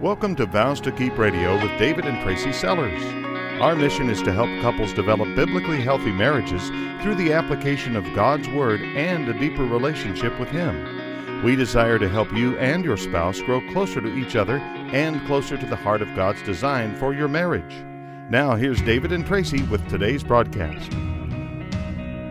Welcome to Vows to Keep Radio with David and Tracy Sellers. Our mission is to help couples develop biblically healthy marriages through the application of God's Word and a deeper relationship with Him. We desire to help you and your spouse grow closer to each other and closer to the heart of God's design for your marriage. Now, here's David and Tracy with today's broadcast.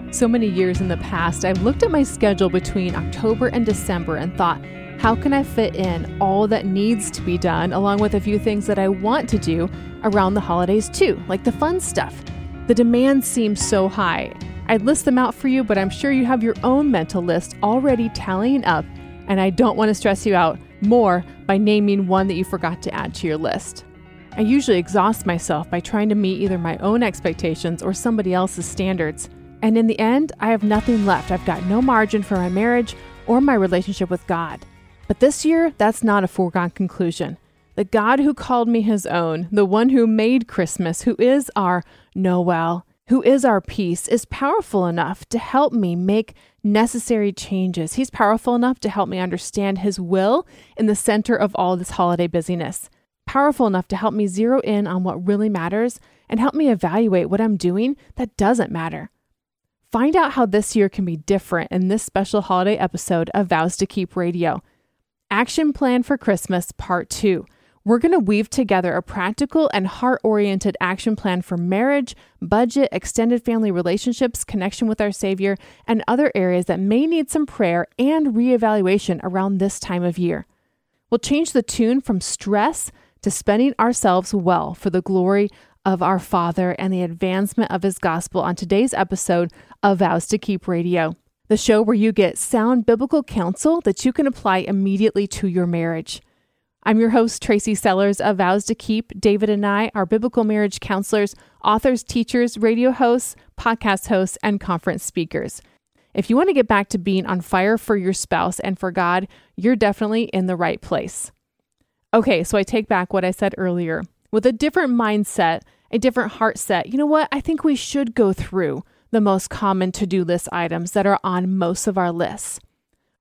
So many years in the past, I've looked at my schedule between October and December and thought, how can I fit in all that needs to be done, along with a few things that I want to do around the holidays too, like the fun stuff? The demands seem so high. I'd list them out for you, but I'm sure you have your own mental list already tallying up, and I don't want to stress you out more by naming one that you forgot to add to your list. I usually exhaust myself by trying to meet either my own expectations or somebody else's standards. And in the end, I have nothing left. I've got no margin for my marriage or my relationship with God. But this year, that's not a foregone conclusion. The God who called me his own, the one who made Christmas, who is our Noel, who is our peace, is powerful enough to help me make necessary changes. He's powerful enough to help me understand his will in the center of all this holiday busyness. Powerful enough to help me zero in on what really matters and help me evaluate what I'm doing that doesn't matter. Find out how this year can be different in this special holiday episode of Vows to Keep Radio. Action Plan for Christmas Part 2. We're going to weave together a practical and heart oriented action plan for marriage, budget, extended family relationships, connection with our Savior, and other areas that may need some prayer and reevaluation around this time of year. We'll change the tune from stress to spending ourselves well for the glory of our Father and the advancement of His gospel on today's episode of Vows to Keep Radio the show where you get sound biblical counsel that you can apply immediately to your marriage. I'm your host, Tracy Sellers of Vows to Keep. David and I are biblical marriage counselors, authors, teachers, radio hosts, podcast hosts, and conference speakers. If you want to get back to being on fire for your spouse and for God, you're definitely in the right place. Okay, so I take back what I said earlier. With a different mindset, a different heart set, you know what? I think we should go through the most common to do list items that are on most of our lists.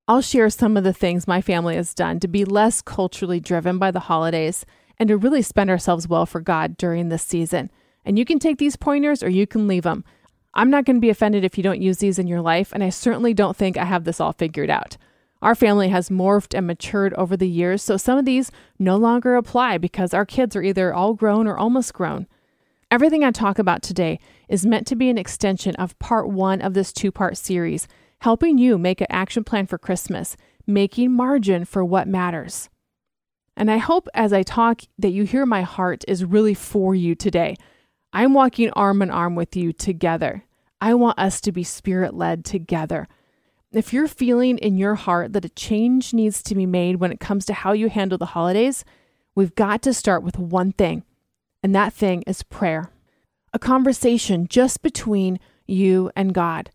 I'll share some of the things my family has done to be less culturally driven by the holidays and to really spend ourselves well for God during this season. And you can take these pointers or you can leave them. I'm not going to be offended if you don't use these in your life, and I certainly don't think I have this all figured out. Our family has morphed and matured over the years, so some of these no longer apply because our kids are either all grown or almost grown. Everything I talk about today is meant to be an extension of part one of this two part series, helping you make an action plan for Christmas, making margin for what matters. And I hope as I talk that you hear my heart is really for you today. I'm walking arm in arm with you together. I want us to be spirit led together. If you're feeling in your heart that a change needs to be made when it comes to how you handle the holidays, we've got to start with one thing and that thing is prayer. A conversation just between you and God.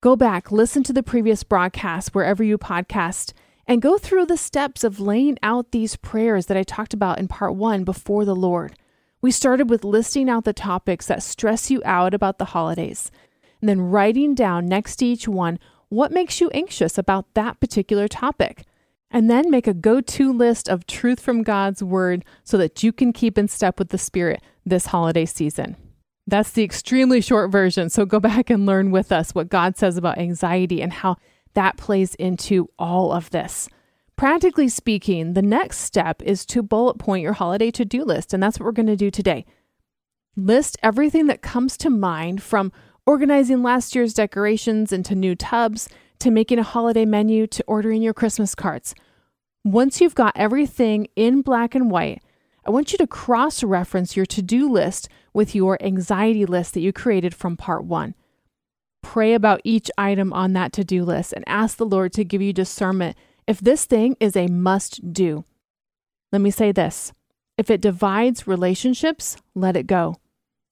Go back, listen to the previous broadcast wherever you podcast, and go through the steps of laying out these prayers that I talked about in part one before the Lord. We started with listing out the topics that stress you out about the holidays, and then writing down next to each one what makes you anxious about that particular topic. And then make a go to list of truth from God's word so that you can keep in step with the Spirit this holiday season. That's the extremely short version. So go back and learn with us what God says about anxiety and how that plays into all of this. Practically speaking, the next step is to bullet point your holiday to do list. And that's what we're going to do today. List everything that comes to mind from organizing last year's decorations into new tubs to making a holiday menu to ordering your Christmas cards. Once you've got everything in black and white, I want you to cross reference your to do list with your anxiety list that you created from part one. Pray about each item on that to do list and ask the Lord to give you discernment if this thing is a must do. Let me say this if it divides relationships, let it go.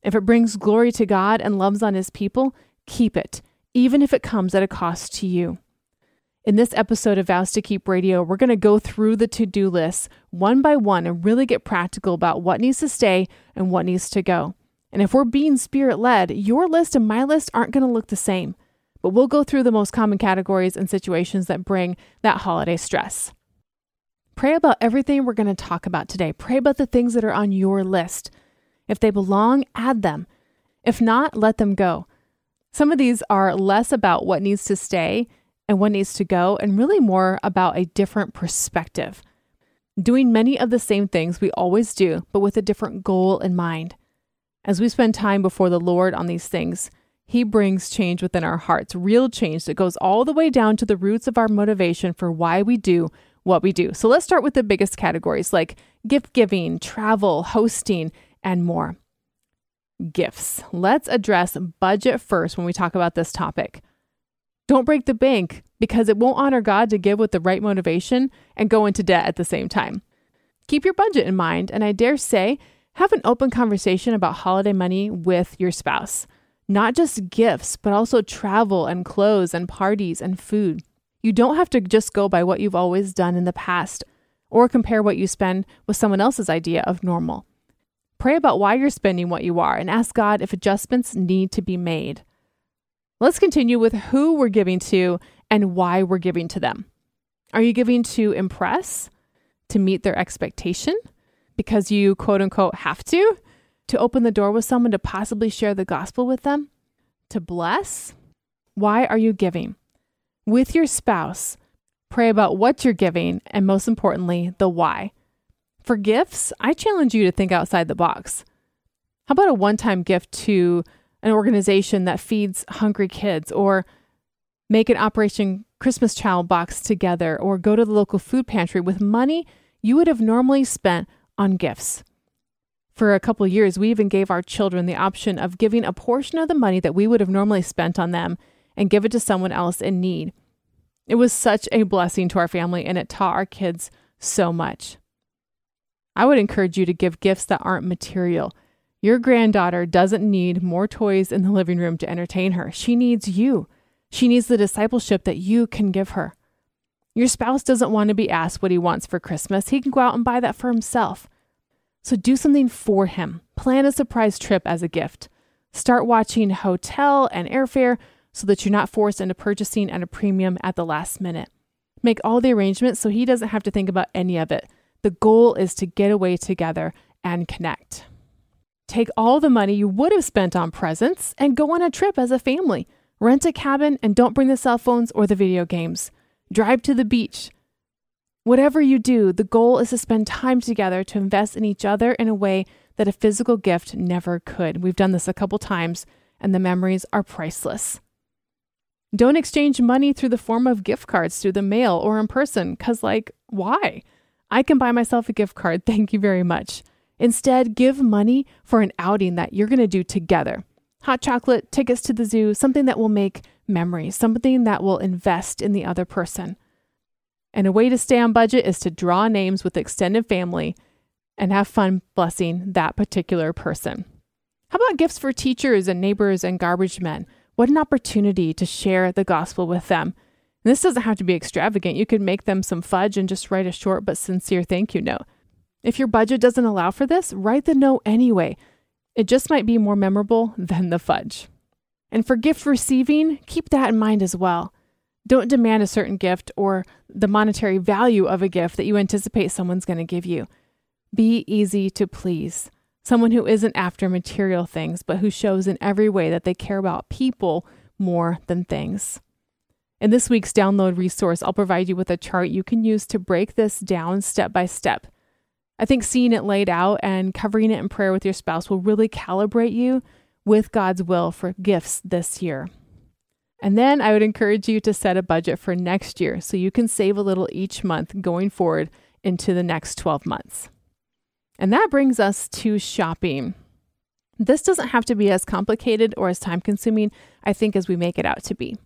If it brings glory to God and loves on his people, keep it even if it comes at a cost to you. In this episode of Vows to Keep Radio, we're going to go through the to do list one by one and really get practical about what needs to stay and what needs to go. And if we're being spirit led, your list and my list aren't going to look the same, but we'll go through the most common categories and situations that bring that holiday stress. Pray about everything we're going to talk about today. Pray about the things that are on your list. If they belong, add them. If not, let them go. Some of these are less about what needs to stay and what needs to go, and really more about a different perspective. Doing many of the same things we always do, but with a different goal in mind. As we spend time before the Lord on these things, He brings change within our hearts, real change that goes all the way down to the roots of our motivation for why we do what we do. So let's start with the biggest categories like gift giving, travel, hosting, and more. Gifts. Let's address budget first when we talk about this topic. Don't break the bank because it won't honor God to give with the right motivation and go into debt at the same time. Keep your budget in mind, and I dare say, have an open conversation about holiday money with your spouse. Not just gifts, but also travel and clothes and parties and food. You don't have to just go by what you've always done in the past or compare what you spend with someone else's idea of normal. Pray about why you're spending what you are and ask God if adjustments need to be made. Let's continue with who we're giving to and why we're giving to them. Are you giving to impress, to meet their expectation, because you quote unquote have to, to open the door with someone to possibly share the gospel with them, to bless? Why are you giving? with your spouse, pray about what you're giving and most importantly, the why. For gifts, I challenge you to think outside the box. How about a one time gift to an organization that feeds hungry kids, or make an Operation Christmas Child box together, or go to the local food pantry with money you would have normally spent on gifts? For a couple years, we even gave our children the option of giving a portion of the money that we would have normally spent on them and give it to someone else in need. It was such a blessing to our family and it taught our kids so much. I would encourage you to give gifts that aren't material. Your granddaughter doesn't need more toys in the living room to entertain her. She needs you. She needs the discipleship that you can give her. Your spouse doesn't want to be asked what he wants for Christmas. He can go out and buy that for himself. So do something for him. Plan a surprise trip as a gift. Start watching hotel and airfare so that you're not forced into purchasing at a premium at the last minute. Make all the arrangements so he doesn't have to think about any of it. The goal is to get away together and connect. Take all the money you would have spent on presents and go on a trip as a family. Rent a cabin and don't bring the cell phones or the video games. Drive to the beach. Whatever you do, the goal is to spend time together to invest in each other in a way that a physical gift never could. We've done this a couple times, and the memories are priceless. Don't exchange money through the form of gift cards through the mail or in person, because, like, why? I can buy myself a gift card, thank you very much. Instead, give money for an outing that you're going to do together. Hot chocolate, tickets to the zoo, something that will make memories, something that will invest in the other person. And a way to stay on budget is to draw names with extended family and have fun blessing that particular person. How about gifts for teachers and neighbors and garbage men? What an opportunity to share the gospel with them. And this doesn't have to be extravagant. You could make them some fudge and just write a short but sincere thank you note. If your budget doesn't allow for this, write the note anyway. It just might be more memorable than the fudge. And for gift receiving, keep that in mind as well. Don't demand a certain gift or the monetary value of a gift that you anticipate someone's going to give you. Be easy to please someone who isn't after material things, but who shows in every way that they care about people more than things. In this week's download resource, I'll provide you with a chart you can use to break this down step by step. I think seeing it laid out and covering it in prayer with your spouse will really calibrate you with God's will for gifts this year. And then I would encourage you to set a budget for next year so you can save a little each month going forward into the next 12 months. And that brings us to shopping. This doesn't have to be as complicated or as time consuming, I think, as we make it out to be.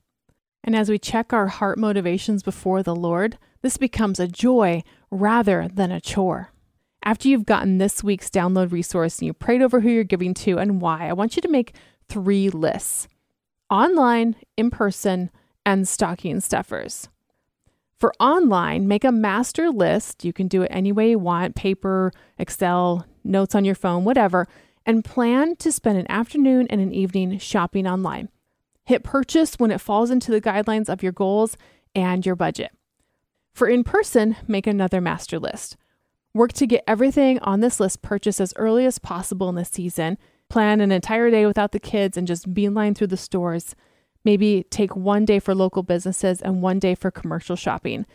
And as we check our heart motivations before the Lord, this becomes a joy rather than a chore. After you've gotten this week's download resource and you prayed over who you're giving to and why, I want you to make three lists online, in person, and stocking stuffers. For online, make a master list. You can do it any way you want paper, Excel, notes on your phone, whatever and plan to spend an afternoon and an evening shopping online. Hit purchase when it falls into the guidelines of your goals and your budget. For in person, make another master list. Work to get everything on this list purchased as early as possible in the season. Plan an entire day without the kids and just beeline through the stores. Maybe take one day for local businesses and one day for commercial shopping.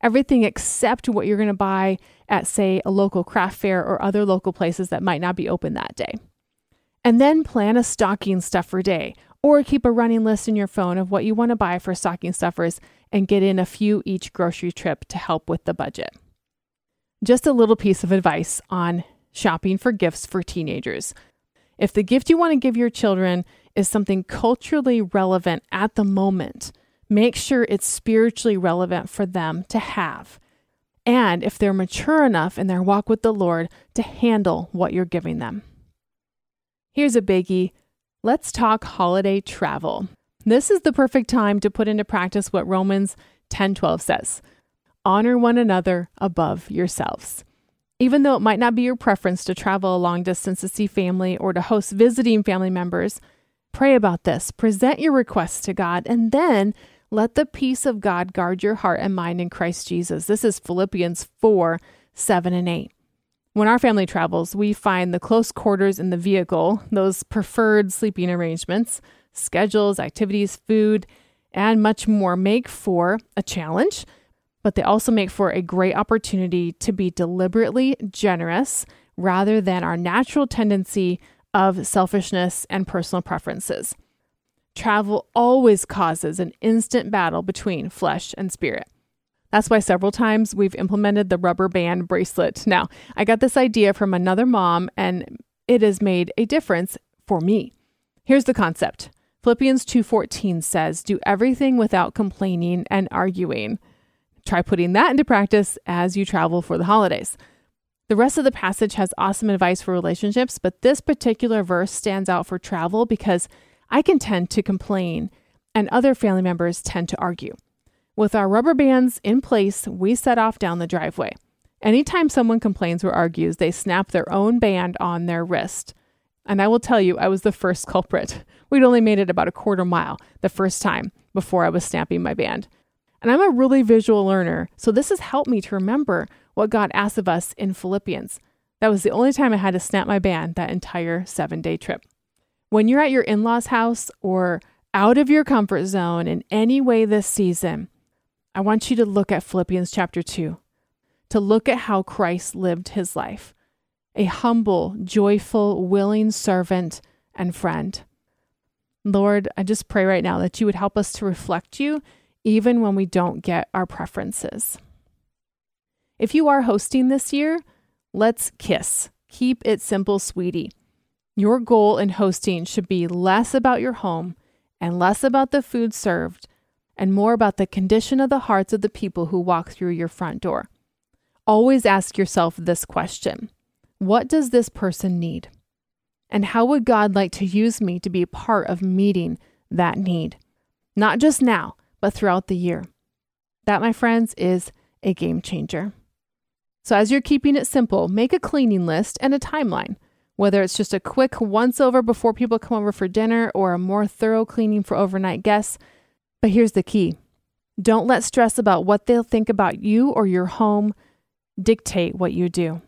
Everything except what you're going to buy at, say, a local craft fair or other local places that might not be open that day. And then plan a stocking stuffer day or keep a running list in your phone of what you want to buy for stocking stuffers and get in a few each grocery trip to help with the budget. Just a little piece of advice on shopping for gifts for teenagers. If the gift you want to give your children is something culturally relevant at the moment, make sure it's spiritually relevant for them to have. And if they're mature enough in their walk with the Lord to handle what you're giving them. Here's a biggie let's talk holiday travel. This is the perfect time to put into practice what Romans 10:12 says. Honor one another above yourselves. Even though it might not be your preference to travel a long distance to see family or to host visiting family members, pray about this. Present your requests to God and then let the peace of God guard your heart and mind in Christ Jesus. This is Philippians 4 7 and 8. When our family travels, we find the close quarters in the vehicle, those preferred sleeping arrangements, schedules, activities, food, and much more make for a challenge, but they also make for a great opportunity to be deliberately generous rather than our natural tendency of selfishness and personal preferences. Travel always causes an instant battle between flesh and spirit. That's why several times we've implemented the rubber band bracelet. Now, I got this idea from another mom, and it has made a difference for me. Here's the concept. Philippians 2:14 says, "Do everything without complaining and arguing." Try putting that into practice as you travel for the holidays. The rest of the passage has awesome advice for relationships, but this particular verse stands out for travel because I can tend to complain and other family members tend to argue. With our rubber bands in place, we set off down the driveway. Anytime someone complains or argues, they snap their own band on their wrist. And I will tell you, I was the first culprit. We'd only made it about a quarter mile the first time before I was snapping my band. And I'm a really visual learner, so this has helped me to remember what God asked of us in Philippians. That was the only time I had to snap my band that entire seven day trip. When you're at your in law's house or out of your comfort zone in any way this season, I want you to look at Philippians chapter 2, to look at how Christ lived his life a humble, joyful, willing servant and friend. Lord, I just pray right now that you would help us to reflect you even when we don't get our preferences. If you are hosting this year, let's kiss. Keep it simple, sweetie. Your goal in hosting should be less about your home and less about the food served and more about the condition of the hearts of the people who walk through your front door. Always ask yourself this question What does this person need? And how would God like to use me to be a part of meeting that need? Not just now, but throughout the year. That, my friends, is a game changer. So, as you're keeping it simple, make a cleaning list and a timeline. Whether it's just a quick once over before people come over for dinner or a more thorough cleaning for overnight guests, but here's the key don't let stress about what they'll think about you or your home dictate what you do.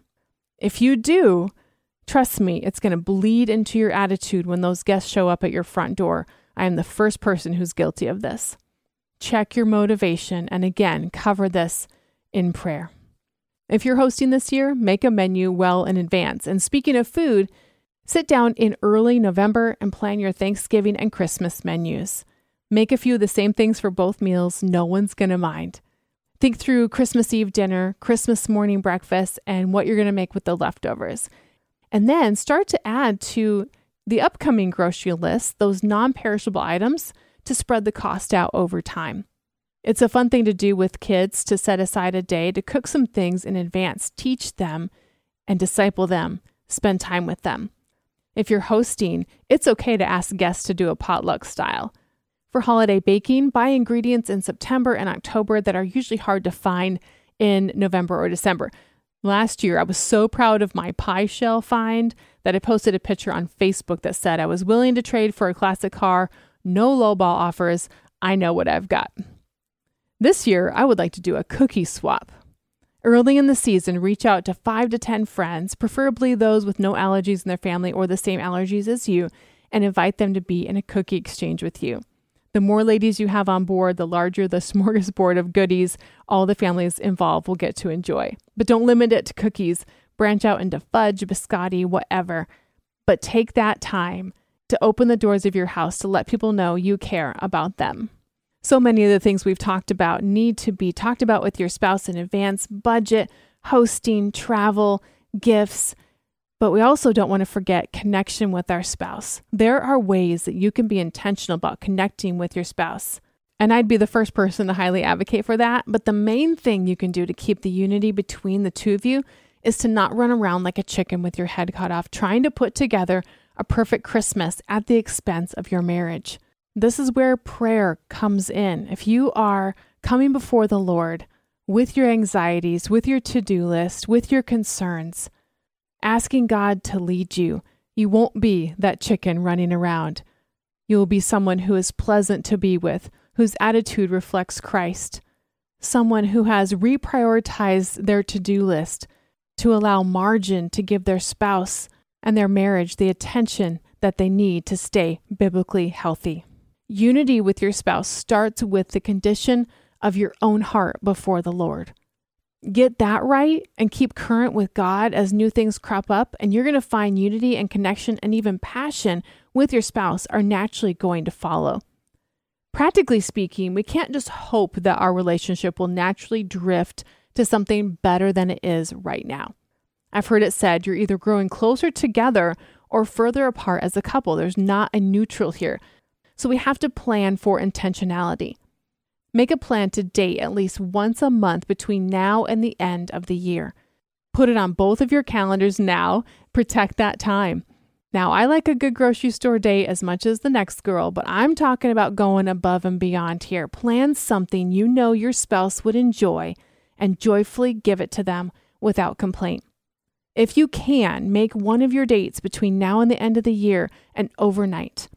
If you do, trust me, it's going to bleed into your attitude when those guests show up at your front door. I am the first person who's guilty of this. Check your motivation and again, cover this in prayer. If you're hosting this year, make a menu well in advance. And speaking of food, sit down in early November and plan your Thanksgiving and Christmas menus. Make a few of the same things for both meals. No one's going to mind. Think through Christmas Eve dinner, Christmas morning breakfast, and what you're going to make with the leftovers. And then start to add to the upcoming grocery list those non perishable items to spread the cost out over time. It's a fun thing to do with kids to set aside a day to cook some things in advance, teach them and disciple them, spend time with them. If you're hosting, it's okay to ask guests to do a potluck style. For holiday baking, buy ingredients in September and October that are usually hard to find in November or December. Last year, I was so proud of my pie shell find that I posted a picture on Facebook that said I was willing to trade for a classic car, no lowball offers. I know what I've got. This year, I would like to do a cookie swap. Early in the season, reach out to 5 to 10 friends, preferably those with no allergies in their family or the same allergies as you, and invite them to be in a cookie exchange with you. The more ladies you have on board, the larger the smorgasbord of goodies all the families involved will get to enjoy. But don't limit it to cookies. Branch out into fudge, biscotti, whatever. But take that time to open the doors of your house to let people know you care about them. So many of the things we've talked about need to be talked about with your spouse in advance budget, hosting, travel, gifts. But we also don't want to forget connection with our spouse. There are ways that you can be intentional about connecting with your spouse. And I'd be the first person to highly advocate for that. But the main thing you can do to keep the unity between the two of you is to not run around like a chicken with your head cut off, trying to put together a perfect Christmas at the expense of your marriage. This is where prayer comes in. If you are coming before the Lord with your anxieties, with your to do list, with your concerns, asking God to lead you, you won't be that chicken running around. You will be someone who is pleasant to be with, whose attitude reflects Christ, someone who has reprioritized their to do list to allow margin to give their spouse and their marriage the attention that they need to stay biblically healthy. Unity with your spouse starts with the condition of your own heart before the Lord. Get that right and keep current with God as new things crop up, and you're going to find unity and connection and even passion with your spouse are naturally going to follow. Practically speaking, we can't just hope that our relationship will naturally drift to something better than it is right now. I've heard it said you're either growing closer together or further apart as a couple. There's not a neutral here. So we have to plan for intentionality. Make a plan to date at least once a month between now and the end of the year. Put it on both of your calendars now. Protect that time. Now, I like a good grocery store date as much as the next girl, but I'm talking about going above and beyond here. Plan something you know your spouse would enjoy and joyfully give it to them without complaint. If you can, make one of your dates between now and the end of the year an overnight.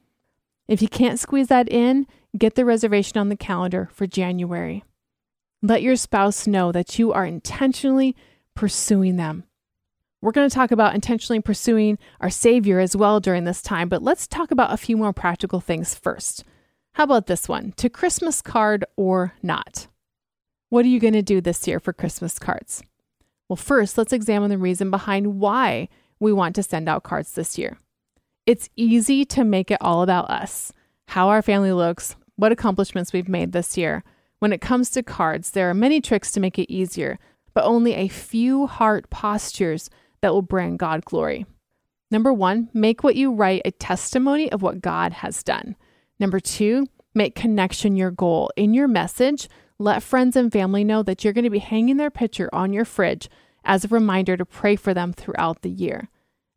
If you can't squeeze that in, get the reservation on the calendar for January. Let your spouse know that you are intentionally pursuing them. We're going to talk about intentionally pursuing our Savior as well during this time, but let's talk about a few more practical things first. How about this one? To Christmas card or not? What are you going to do this year for Christmas cards? Well, first, let's examine the reason behind why we want to send out cards this year. It's easy to make it all about us, how our family looks, what accomplishments we've made this year. When it comes to cards, there are many tricks to make it easier, but only a few heart postures that will bring God glory. Number one, make what you write a testimony of what God has done. Number two, make connection your goal. In your message, let friends and family know that you're going to be hanging their picture on your fridge as a reminder to pray for them throughout the year.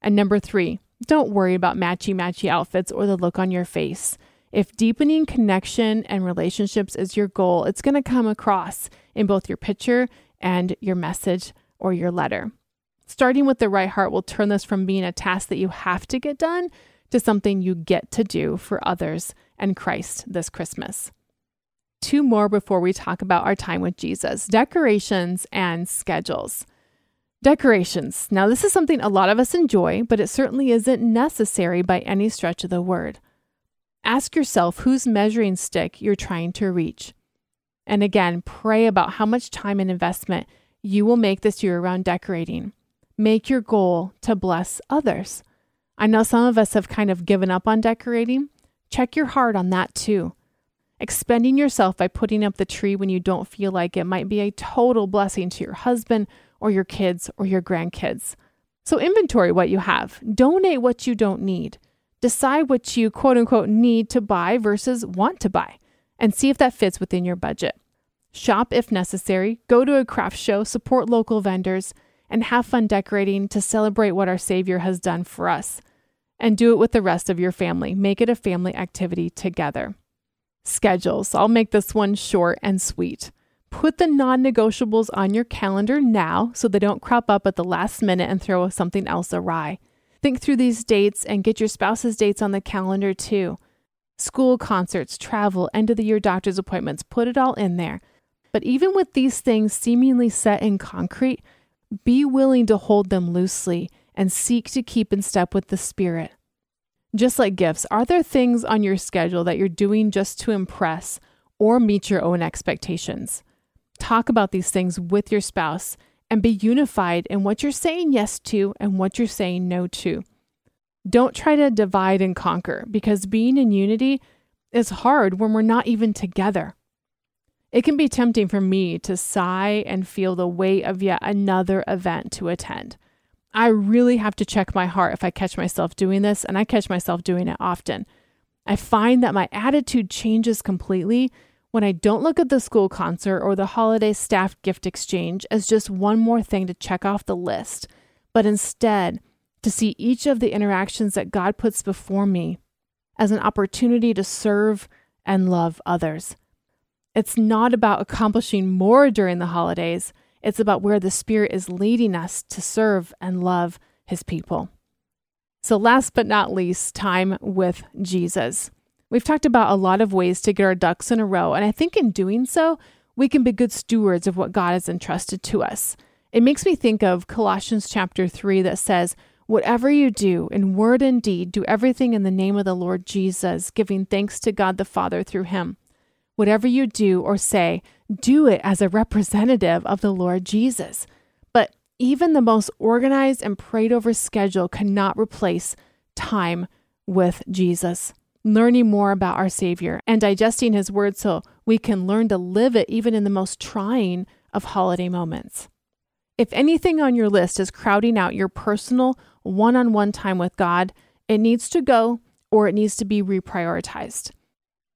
And number three, don't worry about matchy matchy outfits or the look on your face. If deepening connection and relationships is your goal, it's going to come across in both your picture and your message or your letter. Starting with the right heart will turn this from being a task that you have to get done to something you get to do for others and Christ this Christmas. Two more before we talk about our time with Jesus decorations and schedules. Decorations. Now, this is something a lot of us enjoy, but it certainly isn't necessary by any stretch of the word. Ask yourself whose measuring stick you're trying to reach. And again, pray about how much time and investment you will make this year around decorating. Make your goal to bless others. I know some of us have kind of given up on decorating. Check your heart on that too. Expending yourself by putting up the tree when you don't feel like it might be a total blessing to your husband or your kids or your grandkids. So, inventory what you have, donate what you don't need, decide what you quote unquote need to buy versus want to buy, and see if that fits within your budget. Shop if necessary, go to a craft show, support local vendors, and have fun decorating to celebrate what our Savior has done for us. And do it with the rest of your family. Make it a family activity together. Schedules. I'll make this one short and sweet. Put the non negotiables on your calendar now so they don't crop up at the last minute and throw something else awry. Think through these dates and get your spouse's dates on the calendar too. School concerts, travel, end of the year doctor's appointments, put it all in there. But even with these things seemingly set in concrete, be willing to hold them loosely and seek to keep in step with the Spirit. Just like gifts, are there things on your schedule that you're doing just to impress or meet your own expectations? Talk about these things with your spouse and be unified in what you're saying yes to and what you're saying no to. Don't try to divide and conquer because being in unity is hard when we're not even together. It can be tempting for me to sigh and feel the weight of yet another event to attend. I really have to check my heart if I catch myself doing this, and I catch myself doing it often. I find that my attitude changes completely when I don't look at the school concert or the holiday staff gift exchange as just one more thing to check off the list, but instead to see each of the interactions that God puts before me as an opportunity to serve and love others. It's not about accomplishing more during the holidays, it's about where the Spirit is leading us to serve and love His people. So, last but not least, time with Jesus. We've talked about a lot of ways to get our ducks in a row, and I think in doing so, we can be good stewards of what God has entrusted to us. It makes me think of Colossians chapter 3 that says, Whatever you do, in word and deed, do everything in the name of the Lord Jesus, giving thanks to God the Father through him. Whatever you do or say, do it as a representative of the Lord Jesus. But even the most organized and prayed over schedule cannot replace time with Jesus. Learning more about our Savior and digesting His Word so we can learn to live it even in the most trying of holiday moments. If anything on your list is crowding out your personal one on one time with God, it needs to go or it needs to be reprioritized.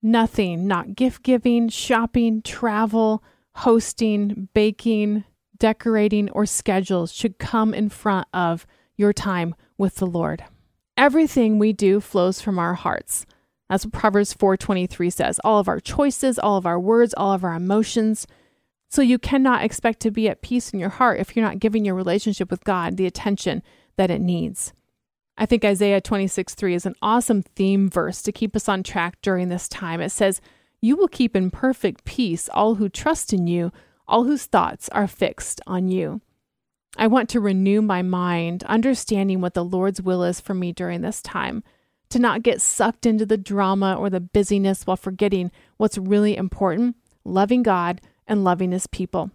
Nothing, not gift giving, shopping, travel, hosting, baking, decorating, or schedules should come in front of your time with the Lord. Everything we do flows from our hearts. What Proverbs 4:23 says. All of our choices, all of our words, all of our emotions. So you cannot expect to be at peace in your heart if you're not giving your relationship with God the attention that it needs. I think Isaiah 26 3 is an awesome theme verse to keep us on track during this time. It says, You will keep in perfect peace all who trust in you, all whose thoughts are fixed on you. I want to renew my mind, understanding what the Lord's will is for me during this time, to not get sucked into the drama or the busyness while forgetting what's really important loving God and loving His people.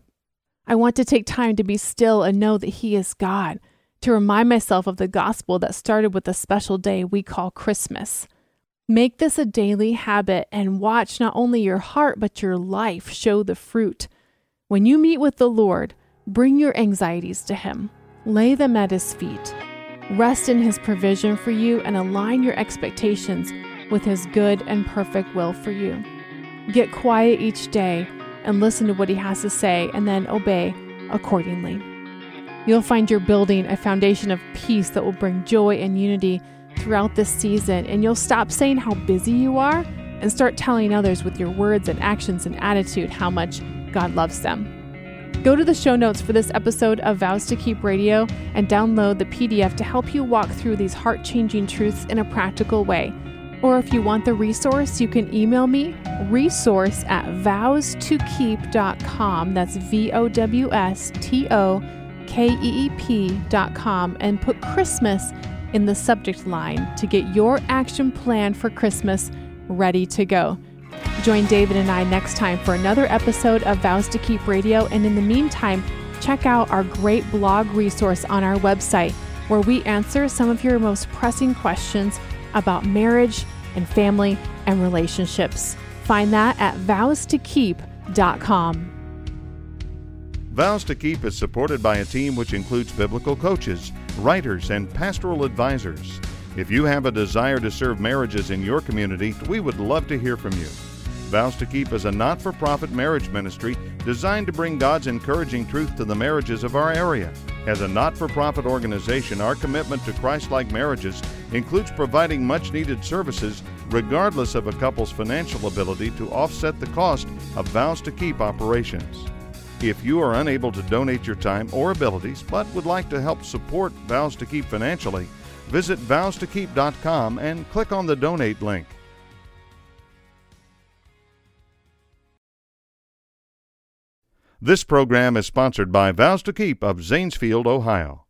I want to take time to be still and know that He is God to remind myself of the gospel that started with a special day we call Christmas. Make this a daily habit and watch not only your heart but your life show the fruit. When you meet with the Lord, bring your anxieties to Him, lay them at His feet. Rest in His provision for you and align your expectations with His good and perfect will for you. Get quiet each day and listen to what He has to say and then obey accordingly. You'll find you're building a foundation of peace that will bring joy and unity throughout this season, and you'll stop saying how busy you are and start telling others with your words and actions and attitude how much God loves them. Go to the show notes for this episode of Vows to Keep Radio and download the PDF to help you walk through these heart changing truths in a practical way. Or if you want the resource, you can email me resource at vowstokeep.com. That's V O W S T O keep.com and put Christmas in the subject line to get your action plan for Christmas ready to go. Join David and I next time for another episode of Vows to Keep Radio. And in the meantime, check out our great blog resource on our website where we answer some of your most pressing questions about marriage and family and relationships. Find that at vowstokeep.com. Vows to Keep is supported by a team which includes biblical coaches, writers, and pastoral advisors. If you have a desire to serve marriages in your community, we would love to hear from you. Vows to Keep is a not for profit marriage ministry designed to bring God's encouraging truth to the marriages of our area. As a not for profit organization, our commitment to Christ like marriages includes providing much needed services regardless of a couple's financial ability to offset the cost of Vows to Keep operations. If you are unable to donate your time or abilities but would like to help support Vows to Keep financially, visit vowstokeep.com and click on the donate link. This program is sponsored by Vows to Keep of Zanesfield, Ohio.